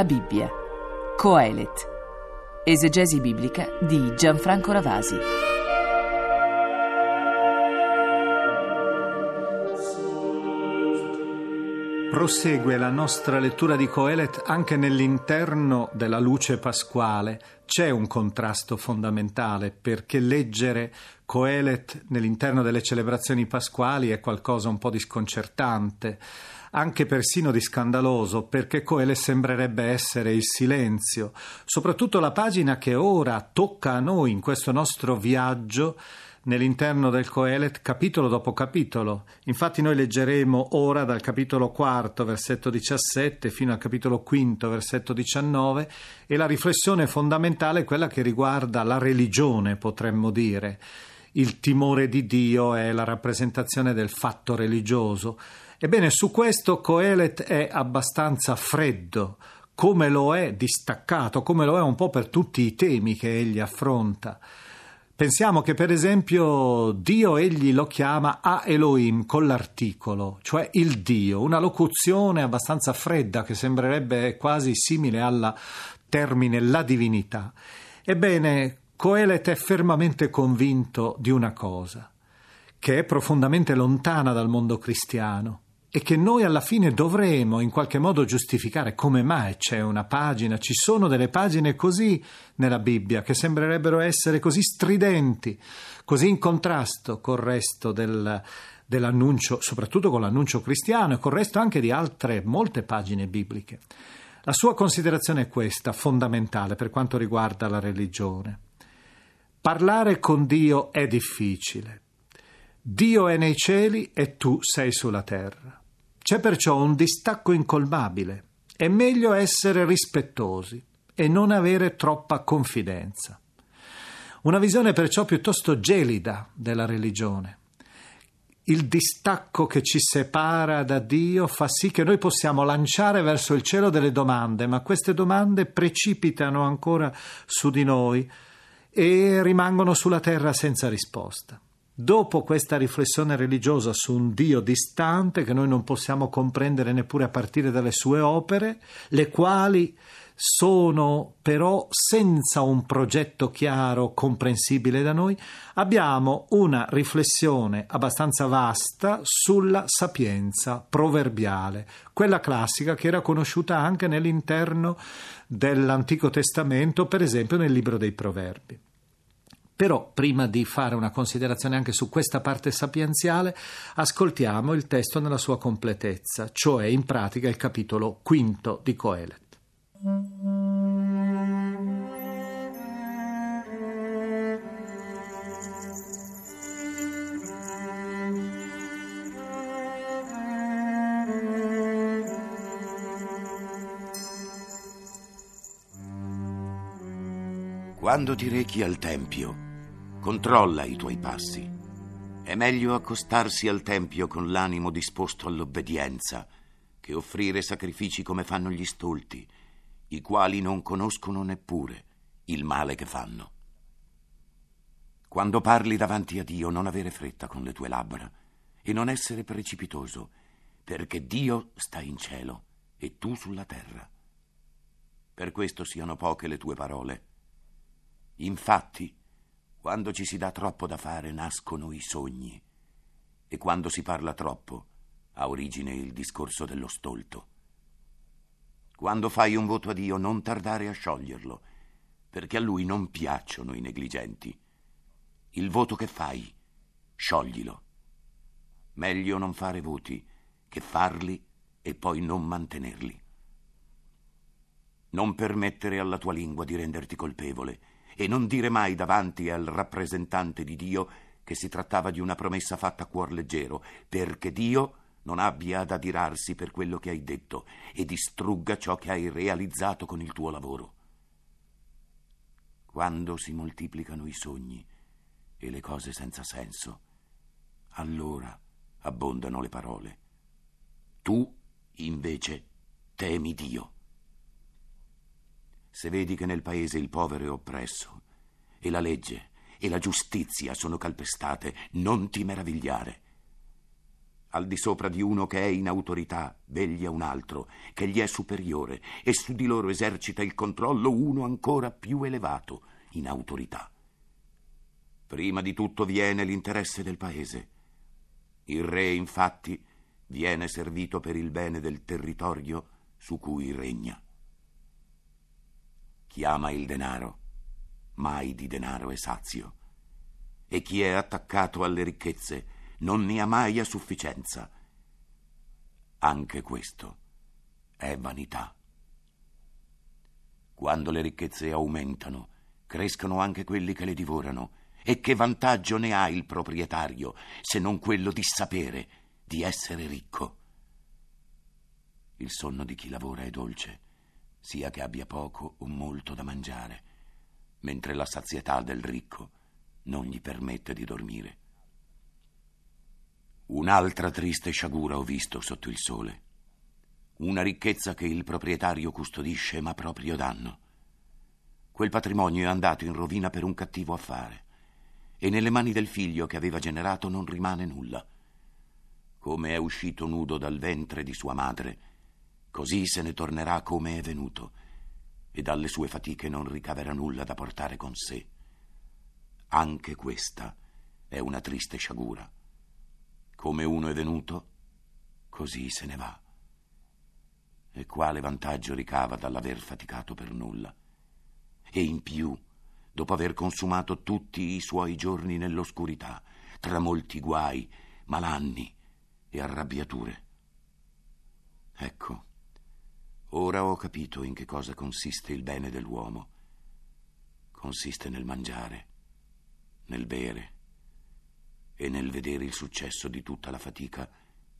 La Bibbia. Coelet. Esegesi biblica di Gianfranco Ravasi. Prosegue la nostra lettura di Coelet anche nell'interno della luce pasquale. C'è un contrasto fondamentale perché leggere Coelet nell'interno delle celebrazioni pasquali è qualcosa un po' di sconcertante, anche persino di scandaloso, perché Coelet sembrerebbe essere il silenzio. Soprattutto la pagina che ora tocca a noi in questo nostro viaggio nell'interno del Coelet capitolo dopo capitolo. Infatti noi leggeremo ora dal capitolo quarto, versetto 17, fino al capitolo quinto, versetto 19, e la riflessione fondamentale è quella che riguarda la religione, potremmo dire. Il timore di Dio è la rappresentazione del fatto religioso. Ebbene, su questo Coelet è abbastanza freddo, come lo è distaccato, come lo è un po' per tutti i temi che egli affronta. Pensiamo che per esempio Dio egli lo chiama A Elohim con l'articolo, cioè il Dio, una locuzione abbastanza fredda che sembrerebbe quasi simile al termine la divinità. Ebbene, Coelet è fermamente convinto di una cosa, che è profondamente lontana dal mondo cristiano e che noi alla fine dovremo in qualche modo giustificare come mai c'è una pagina, ci sono delle pagine così nella Bibbia che sembrerebbero essere così stridenti, così in contrasto col resto del, dell'annuncio, soprattutto con l'annuncio cristiano e col resto anche di altre molte pagine bibliche. La sua considerazione è questa, fondamentale per quanto riguarda la religione. Parlare con Dio è difficile. Dio è nei cieli e tu sei sulla terra. C'è perciò un distacco incolmabile. È meglio essere rispettosi e non avere troppa confidenza. Una visione perciò piuttosto gelida della religione. Il distacco che ci separa da Dio fa sì che noi possiamo lanciare verso il cielo delle domande, ma queste domande precipitano ancora su di noi e rimangono sulla terra senza risposta. Dopo questa riflessione religiosa su un Dio distante che noi non possiamo comprendere neppure a partire dalle sue opere, le quali sono però senza un progetto chiaro, comprensibile da noi, abbiamo una riflessione abbastanza vasta sulla sapienza proverbiale, quella classica che era conosciuta anche nell'interno dell'Antico Testamento, per esempio nel libro dei Proverbi. Però, prima di fare una considerazione anche su questa parte sapienziale, ascoltiamo il testo nella sua completezza, cioè in pratica il capitolo quinto di Coelet. Quando ti rechi al Tempio, Controlla i tuoi passi. È meglio accostarsi al Tempio con l'animo disposto all'obbedienza che offrire sacrifici come fanno gli stolti, i quali non conoscono neppure il male che fanno. Quando parli davanti a Dio non avere fretta con le tue labbra e non essere precipitoso, perché Dio sta in cielo e tu sulla terra. Per questo siano poche le tue parole. Infatti, quando ci si dà troppo da fare nascono i sogni e quando si parla troppo ha origine il discorso dello stolto. Quando fai un voto a Dio non tardare a scioglierlo, perché a lui non piacciono i negligenti. Il voto che fai, scioglilo. Meglio non fare voti che farli e poi non mantenerli. Non permettere alla tua lingua di renderti colpevole e non dire mai davanti al rappresentante di Dio che si trattava di una promessa fatta a cuor leggero, perché Dio non abbia ad adirarsi per quello che hai detto e distrugga ciò che hai realizzato con il tuo lavoro. Quando si moltiplicano i sogni e le cose senza senso, allora abbondano le parole. Tu, invece, temi Dio. Se vedi che nel paese il povero è oppresso e la legge e la giustizia sono calpestate, non ti meravigliare. Al di sopra di uno che è in autorità, veglia un altro, che gli è superiore, e su di loro esercita il controllo uno ancora più elevato, in autorità. Prima di tutto viene l'interesse del paese. Il re, infatti, viene servito per il bene del territorio su cui regna. Chi ama il denaro, mai di denaro è sazio, e chi è attaccato alle ricchezze non ne ha mai a sufficienza. Anche questo è vanità. Quando le ricchezze aumentano, crescono anche quelli che le divorano e che vantaggio ne ha il proprietario se non quello di sapere di essere ricco? Il sonno di chi lavora è dolce, sia che abbia poco o molto da mangiare, mentre la sazietà del ricco non gli permette di dormire. Un'altra triste sciagura ho visto sotto il sole. Una ricchezza che il proprietario custodisce ma proprio danno. Quel patrimonio è andato in rovina per un cattivo affare e nelle mani del figlio che aveva generato non rimane nulla. Come è uscito nudo dal ventre di sua madre, così se ne tornerà come è venuto, e dalle sue fatiche non ricaverà nulla da portare con sé. Anche questa è una triste sciagura. Come uno è venuto, così se ne va. E quale vantaggio ricava dall'aver faticato per nulla? E in più, dopo aver consumato tutti i suoi giorni nell'oscurità, tra molti guai, malanni e arrabbiature. Ecco, ora ho capito in che cosa consiste il bene dell'uomo. Consiste nel mangiare, nel bere e nel vedere il successo di tutta la fatica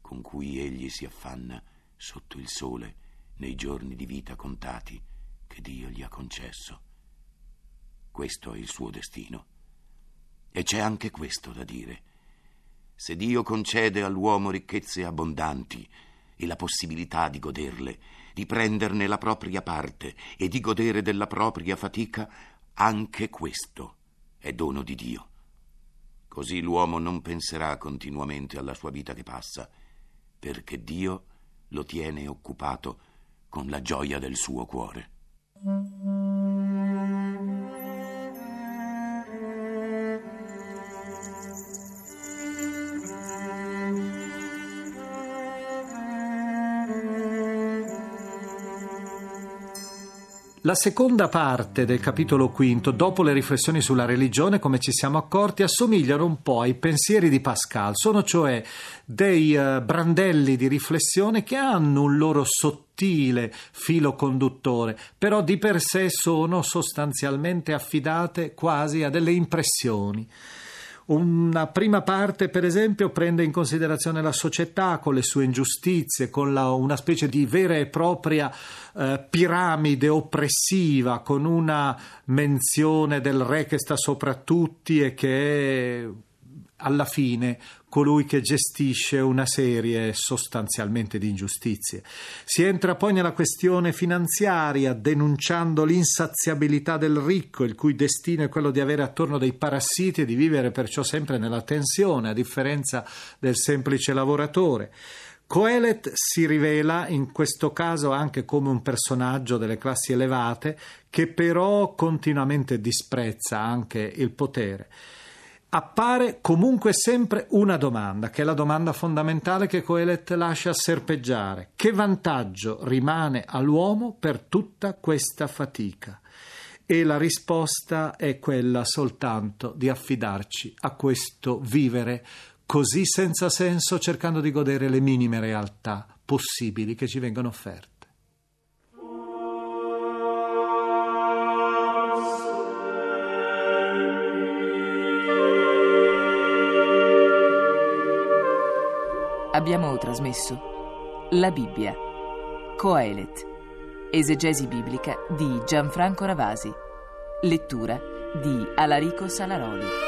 con cui egli si affanna sotto il sole nei giorni di vita contati che Dio gli ha concesso. Questo è il suo destino. E c'è anche questo da dire. Se Dio concede all'uomo ricchezze abbondanti e la possibilità di goderle, di prenderne la propria parte e di godere della propria fatica, anche questo è dono di Dio. Così l'uomo non penserà continuamente alla sua vita che passa, perché Dio lo tiene occupato con la gioia del suo cuore. La seconda parte del capitolo quinto, dopo le riflessioni sulla religione, come ci siamo accorti, assomigliano un po' ai pensieri di Pascal. Sono cioè dei uh, brandelli di riflessione che hanno un loro sottile filo conduttore, però di per sé sono sostanzialmente affidate quasi a delle impressioni. Una prima parte, per esempio, prende in considerazione la società con le sue ingiustizie, con la, una specie di vera e propria eh, piramide oppressiva, con una menzione del re che sta sopra tutti e che è alla fine colui che gestisce una serie sostanzialmente di ingiustizie. Si entra poi nella questione finanziaria, denunciando l'insaziabilità del ricco, il cui destino è quello di avere attorno dei parassiti e di vivere perciò sempre nella tensione, a differenza del semplice lavoratore. Coelet si rivela in questo caso anche come un personaggio delle classi elevate che però continuamente disprezza anche il potere appare comunque sempre una domanda, che è la domanda fondamentale che Coelet lascia serpeggiare. Che vantaggio rimane all'uomo per tutta questa fatica? E la risposta è quella soltanto di affidarci a questo vivere così senza senso, cercando di godere le minime realtà possibili che ci vengono offerte. Abbiamo trasmesso La Bibbia, Coelet, esegesi biblica di Gianfranco Ravasi, lettura di Alarico Salaroli.